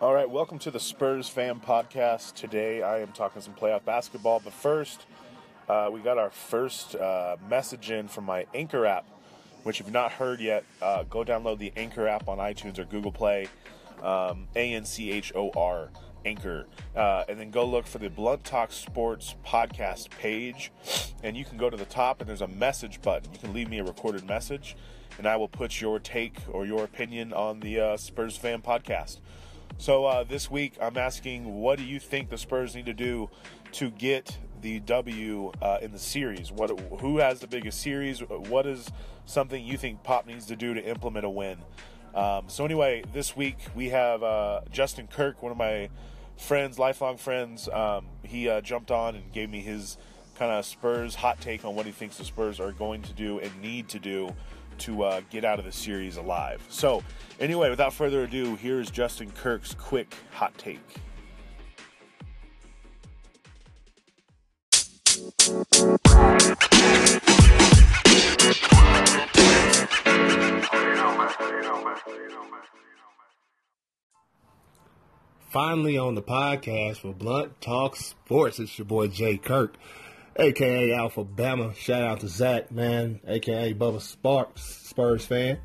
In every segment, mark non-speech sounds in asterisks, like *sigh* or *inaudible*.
All right, welcome to the Spurs Fan Podcast. Today I am talking some playoff basketball, but first, uh, we got our first uh, message in from my Anchor app, which if you've not heard yet, uh, go download the Anchor app on iTunes or Google Play, um, A N C H O R, Anchor, uh, and then go look for the Blunt Talk Sports podcast page, and you can go to the top and there's a message button. You can leave me a recorded message, and I will put your take or your opinion on the uh, Spurs Fan Podcast. So uh, this week, I'm asking, what do you think the Spurs need to do to get the W uh, in the series? What, who has the biggest series? What is something you think Pop needs to do to implement a win? Um, so anyway, this week we have uh, Justin Kirk, one of my friends, lifelong friends. Um, he uh, jumped on and gave me his kind of Spurs hot take on what he thinks the Spurs are going to do and need to do to uh, get out of the series alive. So, anyway, without further ado, here's Justin Kirk's quick hot take. Finally on the podcast for Blunt Talk Sports, it's your boy Jay Kirk aka Alpha Bama. Shout out to Zach, man, aka Bubba Sparks, Spurs fan.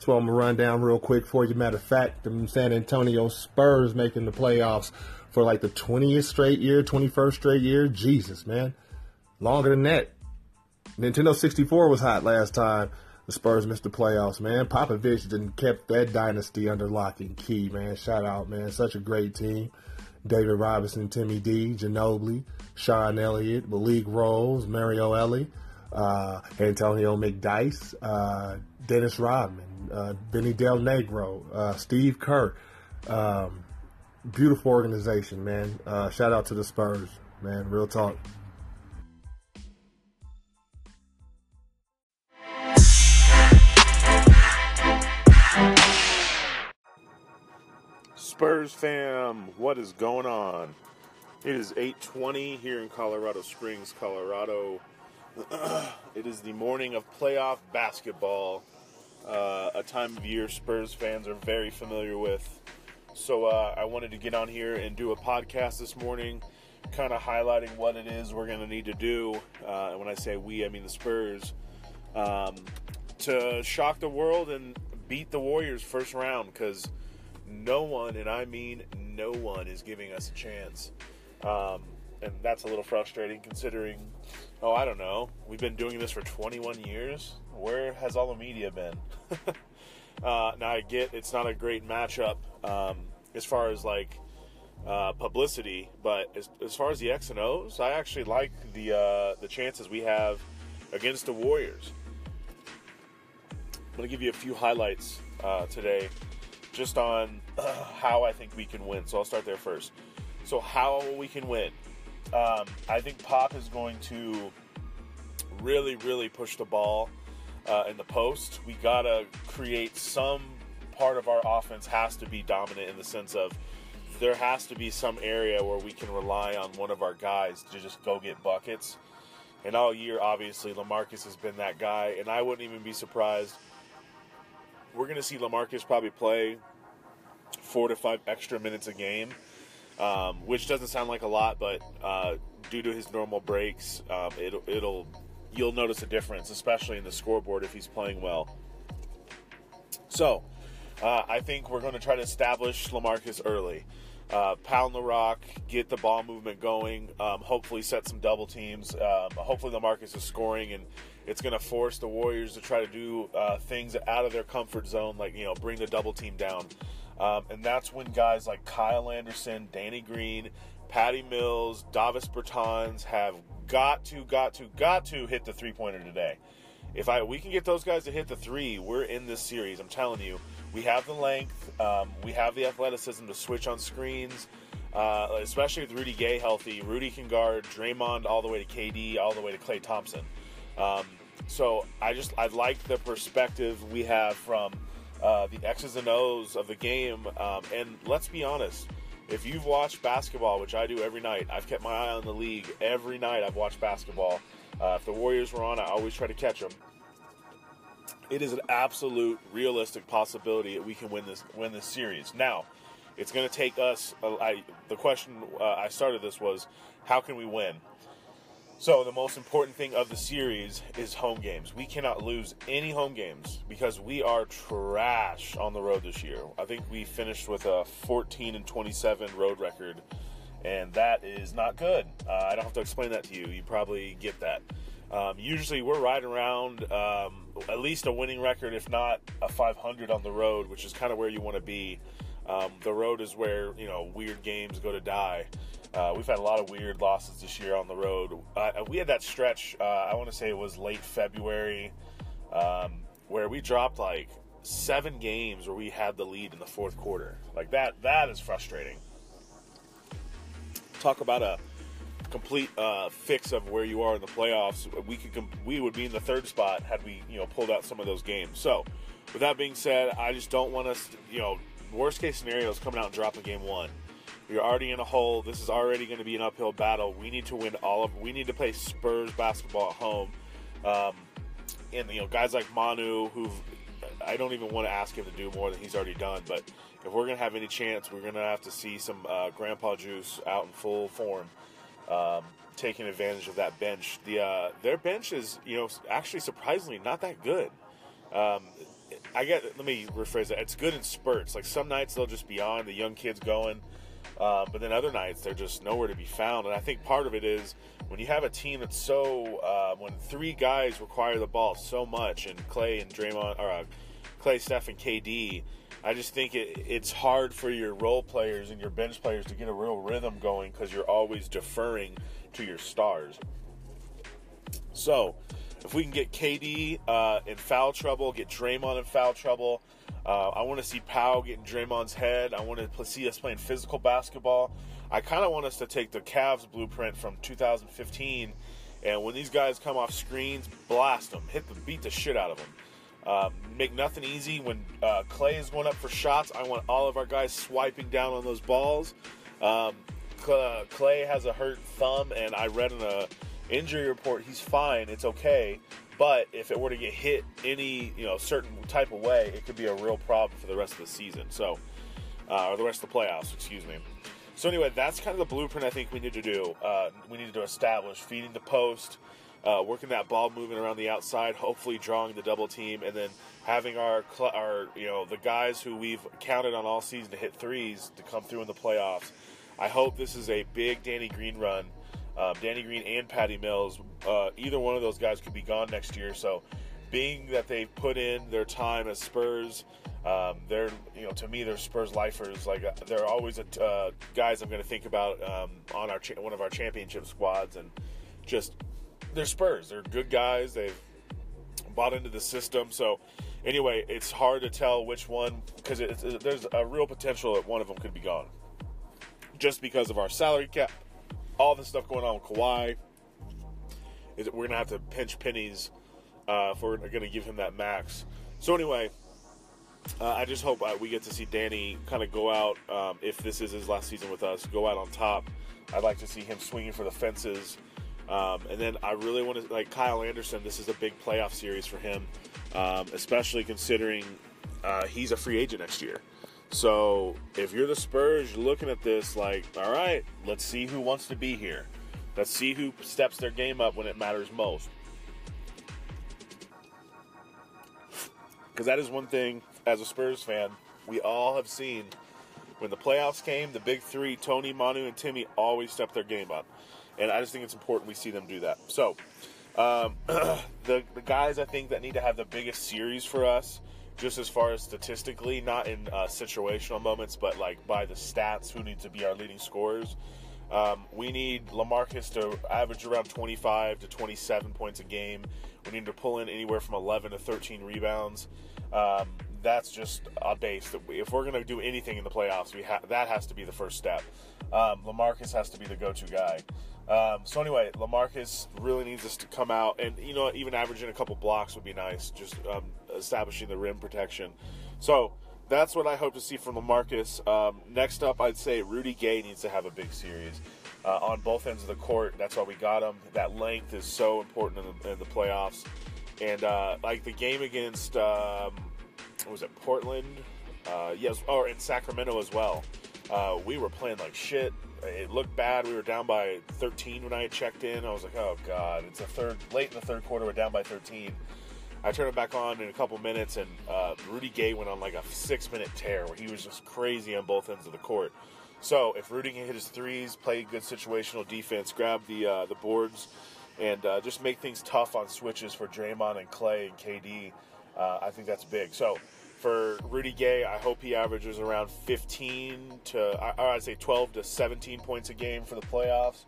So I'm gonna run down real quick for you. Matter of fact, the San Antonio Spurs making the playoffs for like the 20th straight year, 21st straight year. Jesus, man, longer than that. Nintendo 64 was hot last time. The Spurs missed the playoffs, man. Popovich didn't kept that dynasty under lock and key, man. Shout out, man. Such a great team. David Robinson, Timmy D, Ginobili, Sean Elliott, Malik Rose, Mario Elie, uh, Antonio McDyess, uh, Dennis Rodman, uh, Vinny Del Negro, uh, Steve Kerr. Um, beautiful organization, man. Uh, shout out to the Spurs, man. Real talk. Spurs fam, what is going on? It is 8:20 here in Colorado Springs, Colorado. *clears throat* it is the morning of playoff basketball, uh, a time of year Spurs fans are very familiar with. So uh, I wanted to get on here and do a podcast this morning, kind of highlighting what it is we're going to need to do. Uh, and when I say we, I mean the Spurs, um, to shock the world and beat the Warriors first round because no one, and I mean no one, is giving us a chance. Um, and that's a little frustrating considering, oh, I don't know, we've been doing this for 21 years. Where has all the media been? *laughs* uh, now, I get it's not a great matchup um, as far as like uh, publicity, but as, as, far as the X and O's, I actually like the uh, the chances we have against the Warriors. I'm going to give you a few highlights uh, today just on uh, how I think we can win. So I'll start there first. So how we can win? Um, I think Pop is going to really, really push the ball uh, in the post. We gotta create some part of our offense has to be dominant in the sense of there has to be some area where we can rely on one of our guys to just go get buckets. And all year, obviously, Lamarcus has been that guy, and I wouldn't even be surprised. We're going to see Lamarcus probably play four to five extra minutes a game um, which doesn't sound like a lot, but uh, due to his normal breaks, um, it'll, it'll you'll notice a difference, especially in the scoreboard if he's playing well. So, uh, I think we're going to try to establish Lamarcus early. Uh, pound the rock, get the ball movement going. Um, hopefully, set some double teams. Um, hopefully, Lamarcus is scoring, and it's going to force the Warriors to try to do uh, things out of their comfort zone, like you know, bring the double team down. Um, and that's when guys like Kyle Anderson, Danny Green, Patty Mills, Davis Bertans have got to, got to, got to hit the three pointer today. If I we can get those guys to hit the three, we're in this series. I'm telling you, we have the length, um, we have the athleticism to switch on screens, uh, especially with Rudy Gay healthy. Rudy can guard Draymond all the way to KD, all the way to Klay Thompson. Um, so I just I like the perspective we have from uh, the X's and O's of the game. Um, and let's be honest, if you've watched basketball, which I do every night, I've kept my eye on the league every night. I've watched basketball. Uh, if the Warriors were on, I always try to catch them. it is an absolute realistic possibility that we can win this win this series. Now, it's going to take us. Uh, I, the question uh, I started this was, how can we win? So the most important thing of the series is home games. We cannot lose any home games because we are trash on the road this year. I think we finished with a 14 and 27 road record, and that is not good. Uh, I don't have to explain that to you. You probably get that. Um, usually we're right around um, at least a winning record, if not a 500 on the road, which is kind of where you want to be. Um, the road is where you know weird games go to die. Uh, we've had a lot of weird losses this year on the road. Uh, we had that stretch. Uh, I want to say it was late February, um, where we dropped like seven games where we had the lead in the fourth quarter. Like that. That is frustrating. Talk about a complete uh, fix of where you are in the playoffs. We could com- we would be in the third spot had we you know pulled out some of those games. So, with that being said, I just don't want us. To, you know, worst case scenario is coming out and dropping game one. You're already in a hole. This is already going to be an uphill battle. We need to win all of. We need to play Spurs basketball at home. Um, and you know, guys like Manu, who I don't even want to ask him to do more than he's already done. But if we're going to have any chance, we're going to have to see some uh, Grandpa Juice out in full form, um, taking advantage of that bench. The uh, their bench is you know actually surprisingly not that good. Um, I get. Let me rephrase that. It's good in spurts. Like some nights they'll just be on the young kids going. Uh, but then other nights they're just nowhere to be found. And I think part of it is when you have a team that's so uh, when three guys require the ball so much, and Klay and Draymond or uh, Klay, Steph, and KD. I just think it, it's hard for your role players and your bench players to get a real rhythm going because you're always deferring to your stars. So, if we can get KD uh, in foul trouble, get Draymond in foul trouble, uh, I want to see Pau getting Draymond's head. I want to see us playing physical basketball. I kind of want us to take the Cavs blueprint from 2015, and when these guys come off screens, blast them, hit them, beat the shit out of them. Uh, make nothing easy when uh, Klay is going up for shots. I want all of our guys swiping down on those balls. Um, Klay has a hurt thumb, and I read in a injury report he's fine. It's okay. But if it were to get hit any you know certain type of way, it could be a real problem for the rest of the season. So, uh, or the rest of the playoffs, excuse me. So anyway, that's kind of the blueprint I think we need to do. Uh, we need to establish feeding the post, uh, working that ball moving around the outside, hopefully drawing the double team, and then having our our you know the guys who we've counted on all season to hit threes to come through in the playoffs. I hope this is a big Danny Green run um, Danny Green and Patty Mills, uh, either one of those guys could be gone next year. So, being that they've put in their time as Spurs, um, they're you know to me they're Spurs lifers. Like uh, they're always a, uh, guys I'm going to think about um, on our cha- one of our championship squads, and just they're Spurs. They're good guys. They've bought into the system. So anyway, it's hard to tell which one because there's a real potential that one of them could be gone, just because of our salary cap all this stuff going on with Kawhi. Is that we're gonna have to pinch pennies uh, if we're gonna give him that max. So anyway, uh, I just hope uh, we get to see Danny kind of go out. Um, if this is his last season with us, go out on top. I'd like to see him swinging for the fences. Um, and then I really want to like Kyle Anderson. This is a big playoff series for him, um, especially considering uh, he's a free agent next year. So if you're the Spurs, you're looking at this like, all right, let's see who wants to be here. Let's see who steps their game up when it matters most. Because that is one thing as a Spurs fan we all have seen when the playoffs came, the big three, Tony, Manu, and Timmy, always step their game up. And I just think it's important we see them do that. So, um, *clears throat* the, the guys I think that need to have the biggest series for us just as far as statistically, not in uh, situational moments, but like by the stats, who needs to be our leading scorers. Um, we need Lamarcus to average around 25 to 27 points a game. We need to pull in anywhere from 11 to 13 rebounds. Um, that's just a base that we, if we're going to do anything in the playoffs, we ha- that has to be the first step. Um, Lamarcus has to be the go-to guy. Um, so anyway, Lamarcus really needs us to come out, and you know, even averaging a couple blocks would be nice. Just um, establishing the rim protection. So that's what I hope to see from Lamarcus. Um, next up, I'd say Rudy Gay needs to have a big series uh, on both ends of the court. That's why we got him. That length is so important in the, in the playoffs. And uh, like the game against um, was it Portland? Uh, yes, or in Sacramento as well. Uh, we were playing like shit. It looked bad. We were down by 13 when I checked in. I was like, oh god, it's a third late in the third quarter. We're down by 13. I turned it back on in a couple minutes, and uh, Rudy Gay went on like a six minute tear where he was just crazy on both ends of the court. So if Rudy can hit his threes, play good situational defense, grab the uh, the boards, and uh, just make things tough on switches for Draymond and Klay and KD, uh, I think that's big. So for Rudy Gay, I hope he averages around 15 to, I'd say 12 to 17 points a game for the playoffs.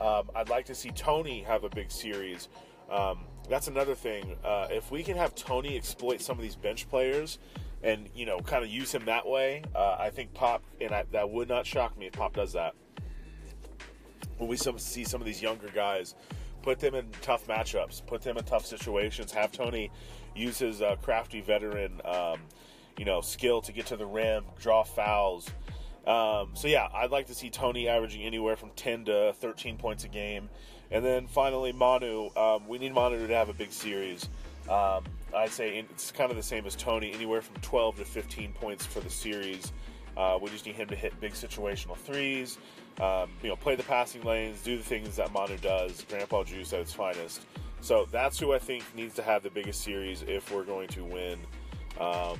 Um, I'd like to see Tony have a big series. Um, that's another thing. Uh, if we can have Tony exploit some of these bench players and, you know, kind of use him that way, uh, I think Pop, and I, that would not shock me if Pop does that. When we some, see some of these younger guys, put them in tough matchups, put them in tough situations, have Tony use his uh, crafty veteran, um, you know, skill to get to the rim, draw fouls. Um, so yeah, I'd like to see Tony averaging anywhere from 10 to 13 points a game, and then finally Manu. Um, we need Manu to have a big series. Um, I'd say it's kind of the same as Tony, anywhere from 12 to 15 points for the series. Uh, we just need him to hit big situational threes, um, you know, play the passing lanes, do the things that Manu does, Grandpa Juice at its finest. So that's who I think needs to have the biggest series if we're going to win um,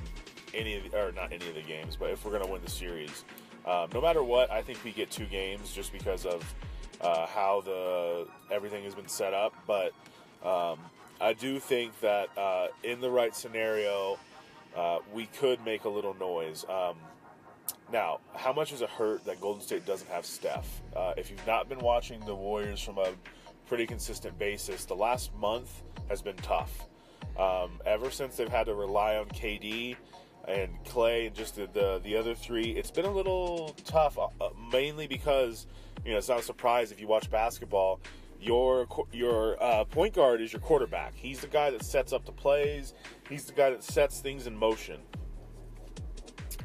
any of the, or not any of the games, but if we're going to win the series. Um, no matter what, I think we get two games just because of uh, how the everything has been set up. But um, I do think that uh, in the right scenario, uh, we could make a little noise. Um, now, how much is it hurt that Golden State doesn't have Steph? Uh, if you've not been watching the Warriors from a pretty consistent basis, the last month has been tough. Um, ever since they've had to rely on KD and Klay and just the, the, the other three, it's been a little tough. Uh, uh, mainly because you know it's not a surprise if you watch basketball. Your your uh, point guard is your quarterback. He's the guy that sets up the plays. He's the guy that sets things in motion.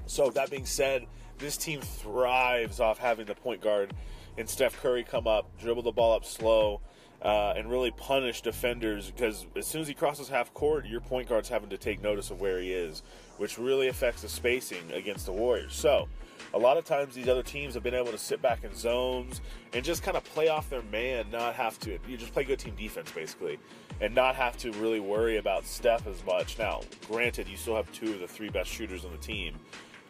So that being said, this team thrives off having the point guard and Steph Curry come up, dribble the ball up slow, uh, and really punish defenders because as soon as he crosses half court, your point guard's having to take notice of where he is, which really affects the spacing against the Warriors. So, a lot of times these other teams have been able to sit back in zones and just kind of play off their man, not have to. You just play good team defense basically, and not have to really worry about Steph as much. Now, granted, you still have two of the three best shooters on the team,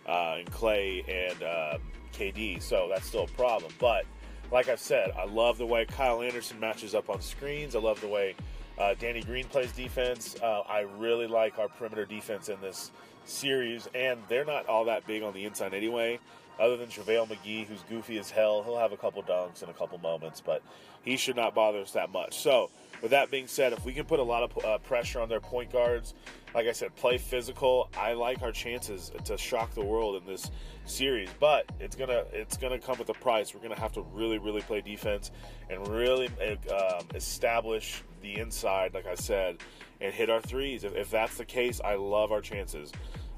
uh, in Klay and uh, KD, so that's still a problem. But like I've said, I love the way Kyle Anderson matches up on screens. I love the way uh, Danny Green plays defense. Uh, I really like our perimeter defense in this series, and they're not all that big on the inside anyway. Other than JaVale McGee, who's goofy as hell, he'll have a couple dunks in a couple moments, but he should not bother us that much. So, with that being said, if we can put a lot of uh, pressure on their point guards, like I said, play physical. I like our chances to shock the world in this series, but it's gonna it's gonna come with a price. We're gonna have to really really play defense and really um, establish the inside, like I said, and hit our threes. If, if that's the case, I love our chances.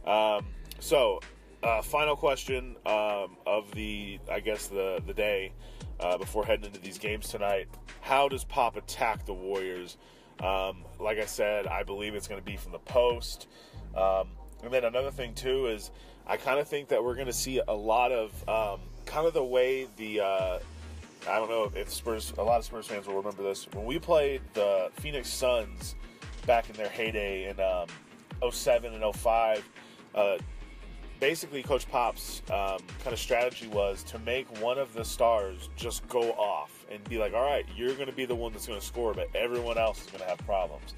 Um, so, uh, final question um, of the I guess the the day uh, before heading into these games tonight: How does Pop attack the Warriors? Um, like I said, I believe it's going to be from the post. Um, and then another thing too is I kind of think that we're going to see a lot of um, kind of the way the uh, I don't know if Spurs a lot of Spurs fans will remember this when we played the Phoenix Suns back in their heyday in um, 07 and 05. Uh, basically, Coach Pop's um, kind of strategy was to make one of the stars just go off and be like, all right, you're going to be the one that's going to score, but everyone else is going to have problems.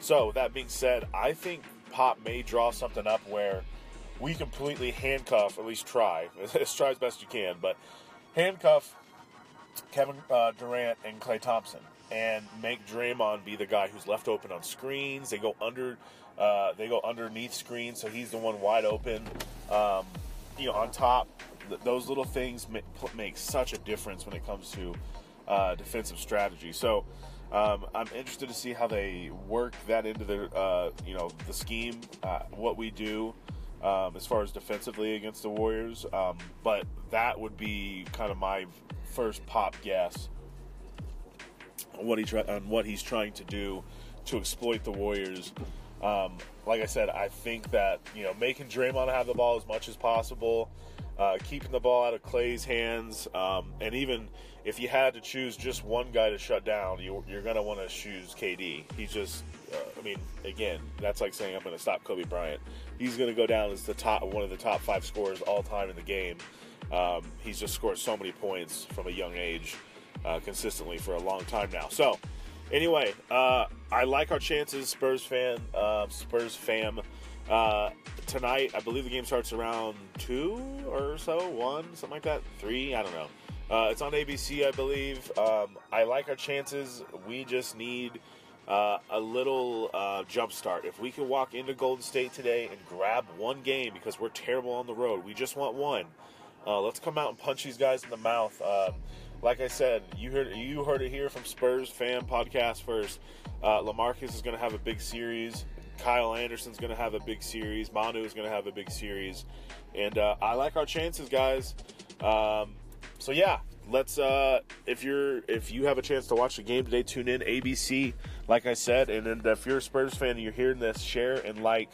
So, that being said, I think Pop may draw something up where we completely handcuff, at least try, *laughs* let's try as best you can, but handcuff Kevin uh, Durant and Klay Thompson and make Draymond be the guy who's left open on screens. They go under, uh, they go underneath screens, so he's the one wide open. Um, you know, on top, th- those little things make, make, such a difference when it comes to uh, defensive strategy. So. Um, I'm interested to see how they work that into the uh, you know the scheme, uh, what we do um, as far as defensively against the Warriors. Um, but that would be kind of my first pop guess on what he try- on what he's trying to do to exploit the Warriors. Um, like I said, I think that you know making Draymond have the ball as much as possible, uh, keeping the ball out of Klay's hands, um, and even if you had to choose just one guy to shut down, you, are going to want to choose KD. He's just, uh, I mean, again, that's like saying I'm going to stop Kobe Bryant. He's going to go down as the top, one of the top five scorers all time in the game. Um, he's just scored so many points from a young age, uh, consistently for a long time now. So, anyway, uh, I like our chances, Spurs fan, uh, Spurs fam. Uh, tonight, I believe the game starts around two or so, one, something like that, three. I don't know. Uh, it's on ABC, I believe. Um, I like our chances. We just need uh, a little jump start. If we can walk into Golden State today and grab one game because we're terrible on the road, we just want one. Let's come out and punch these guys in the mouth. Um, like I said, you heard you heard it here from Spurs fan podcast first. Uh, Lamarcus is going to have a big series. Kyle Anderson's going to have a big series. Manu is going to have a big series, and uh, I like our chances, guys. Um, so yeah, let's uh, if you're if you have a chance to watch the game today, tune in ABC. Like I said, and then if you're a Spurs fan and you're hearing this, share and like.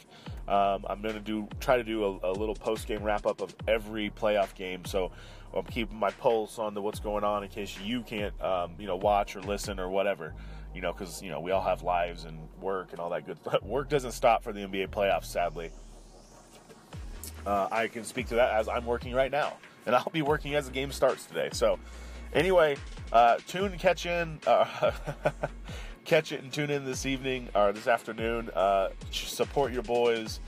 Um, I'm gonna do try to do a, a little post game wrap up of every playoff game. So I'm keeping my pulse on the what's going on in case you can't um, you know watch or listen or whatever. You know, because you know we all have lives and work and all that good. *laughs* work doesn't stop for the NBA playoffs, sadly. Uh, I can speak to that as I'm working right now and I'll be working as the game starts today. So, anyway, uh, tune, catch in, uh, *laughs* catch it, and tune in this evening or this afternoon. Uh, support your boys.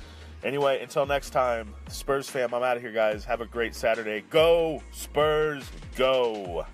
Anyway, until next time, Spurs fam, I'm out of here, guys. Have a great Saturday. Go Spurs, go!